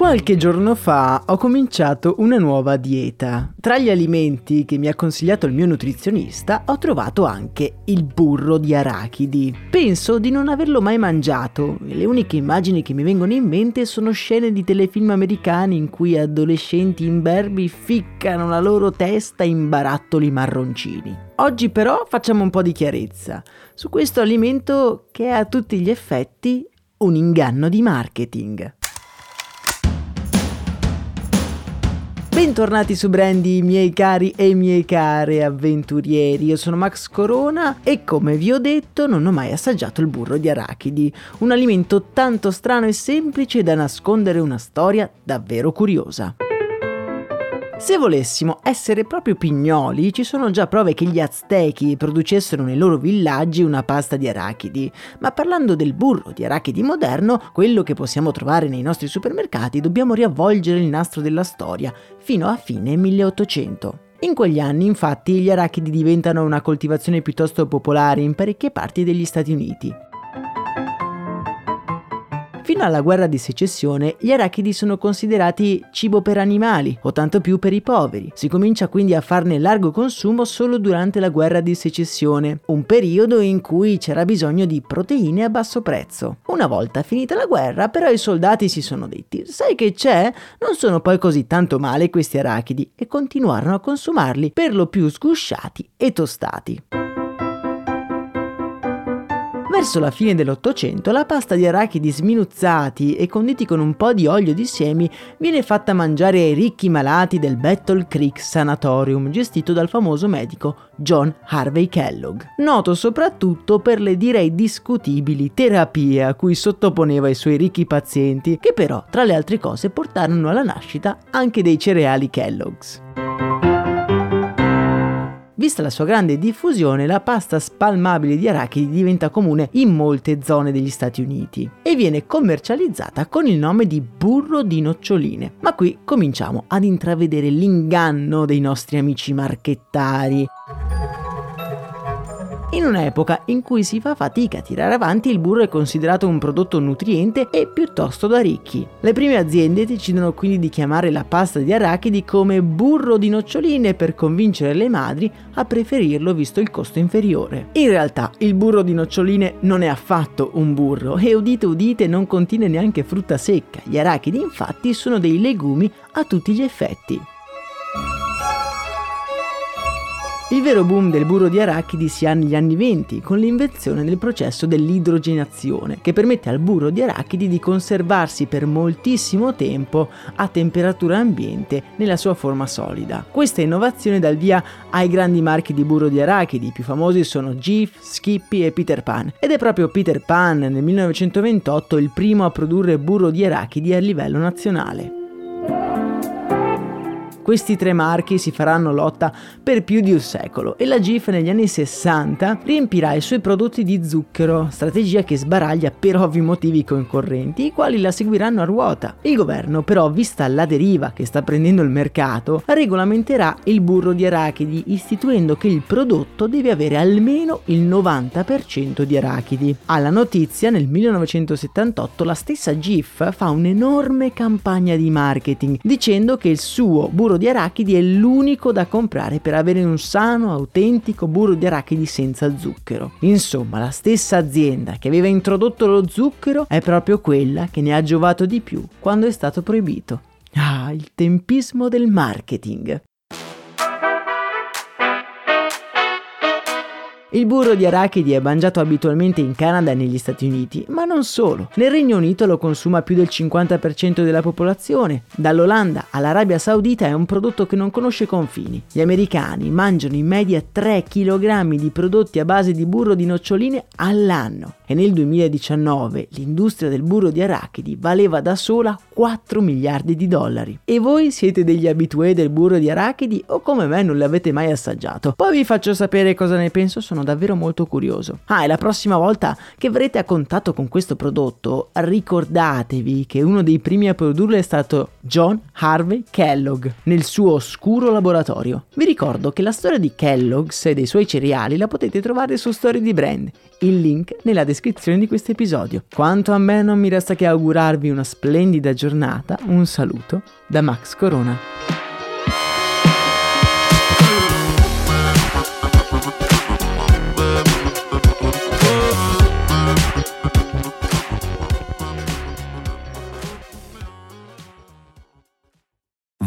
Qualche giorno fa ho cominciato una nuova dieta. Tra gli alimenti che mi ha consigliato il mio nutrizionista ho trovato anche il burro di arachidi. Penso di non averlo mai mangiato e le uniche immagini che mi vengono in mente sono scene di telefilm americani in cui adolescenti imberbi ficcano la loro testa in barattoli marroncini. Oggi però facciamo un po' di chiarezza su questo alimento che è a tutti gli effetti un inganno di marketing. Bentornati su Brandy, miei cari e miei care avventurieri. Io sono Max Corona e come vi ho detto non ho mai assaggiato il burro di arachidi, un alimento tanto strano e semplice da nascondere una storia davvero curiosa. Se volessimo essere proprio pignoli, ci sono già prove che gli aztechi producessero nei loro villaggi una pasta di arachidi, ma parlando del burro di arachidi moderno, quello che possiamo trovare nei nostri supermercati, dobbiamo riavvolgere il nastro della storia fino a fine 1800. In quegli anni, infatti, gli arachidi diventano una coltivazione piuttosto popolare in parecchie parti degli Stati Uniti. Fino alla guerra di secessione gli arachidi sono considerati cibo per animali, o tanto più per i poveri. Si comincia quindi a farne largo consumo solo durante la guerra di secessione, un periodo in cui c'era bisogno di proteine a basso prezzo. Una volta finita la guerra, però i soldati si sono detti: "Sai che c'è? Non sono poi così tanto male questi arachidi" e continuarono a consumarli per lo più sgusciati e tostati. Verso la fine dell'Ottocento la pasta di arachidi sminuzzati e conditi con un po' di olio di semi viene fatta mangiare ai ricchi malati del Battle Creek Sanatorium gestito dal famoso medico John Harvey Kellogg, noto soprattutto per le direi discutibili terapie a cui sottoponeva i suoi ricchi pazienti, che però tra le altre cose portarono alla nascita anche dei cereali Kellogg's. Vista la sua grande diffusione, la pasta spalmabile di arachidi diventa comune in molte zone degli Stati Uniti e viene commercializzata con il nome di burro di noccioline. Ma qui cominciamo ad intravedere l'inganno dei nostri amici marchettari in un'epoca in cui si fa fatica a tirare avanti, il burro è considerato un prodotto nutriente e piuttosto da ricchi. Le prime aziende decidono quindi di chiamare la pasta di arachidi come burro di noccioline per convincere le madri a preferirlo visto il costo inferiore. In realtà il burro di noccioline non è affatto un burro e udite udite non contiene neanche frutta secca. Gli arachidi infatti sono dei legumi a tutti gli effetti. Il vero boom del burro di arachidi si ha negli anni 20 con l'invenzione del processo dell'idrogenazione che permette al burro di arachidi di conservarsi per moltissimo tempo a temperatura ambiente nella sua forma solida. Questa innovazione dà il via ai grandi marchi di burro di arachidi, i più famosi sono Jif, Skippy e Peter Pan ed è proprio Peter Pan nel 1928 il primo a produrre burro di arachidi a livello nazionale. Questi tre marchi si faranno lotta per più di un secolo e la GIF negli anni 60 riempirà i suoi prodotti di zucchero, strategia che sbaraglia per ovvi motivi concorrenti, i quali la seguiranno a ruota. Il governo però, vista la deriva che sta prendendo il mercato, regolamenterà il burro di arachidi istituendo che il prodotto deve avere almeno il 90% di arachidi. Alla notizia, nel 1978 la stessa GIF fa un'enorme campagna di marketing dicendo che il suo burro di arachidi è l'unico da comprare per avere un sano, autentico burro di arachidi senza zucchero. Insomma, la stessa azienda che aveva introdotto lo zucchero è proprio quella che ne ha giovato di più quando è stato proibito. Ah, il tempismo del marketing. Il burro di arachidi è mangiato abitualmente in Canada e negli Stati Uniti, ma non solo. Nel Regno Unito lo consuma più del 50% della popolazione. Dall'Olanda all'Arabia Saudita è un prodotto che non conosce confini. Gli americani mangiano in media 3 kg di prodotti a base di burro di noccioline all'anno e nel 2019 l'industria del burro di arachidi valeva da sola 4 miliardi di dollari. E voi siete degli abitué del burro di arachidi o come me non l'avete mai assaggiato? Poi vi faccio sapere cosa ne penso, sono davvero molto curioso. Ah, e la prossima volta che avrete a contatto con questo prodotto, ricordatevi che uno dei primi a produrlo è stato John Harvey Kellogg nel suo oscuro laboratorio. Vi ricordo che la storia di Kellogg's e dei suoi cereali la potete trovare su Story di Brand, il link nella descrizione di questo episodio. Quanto a me non mi resta che augurarvi una splendida giornata, un saluto da Max Corona.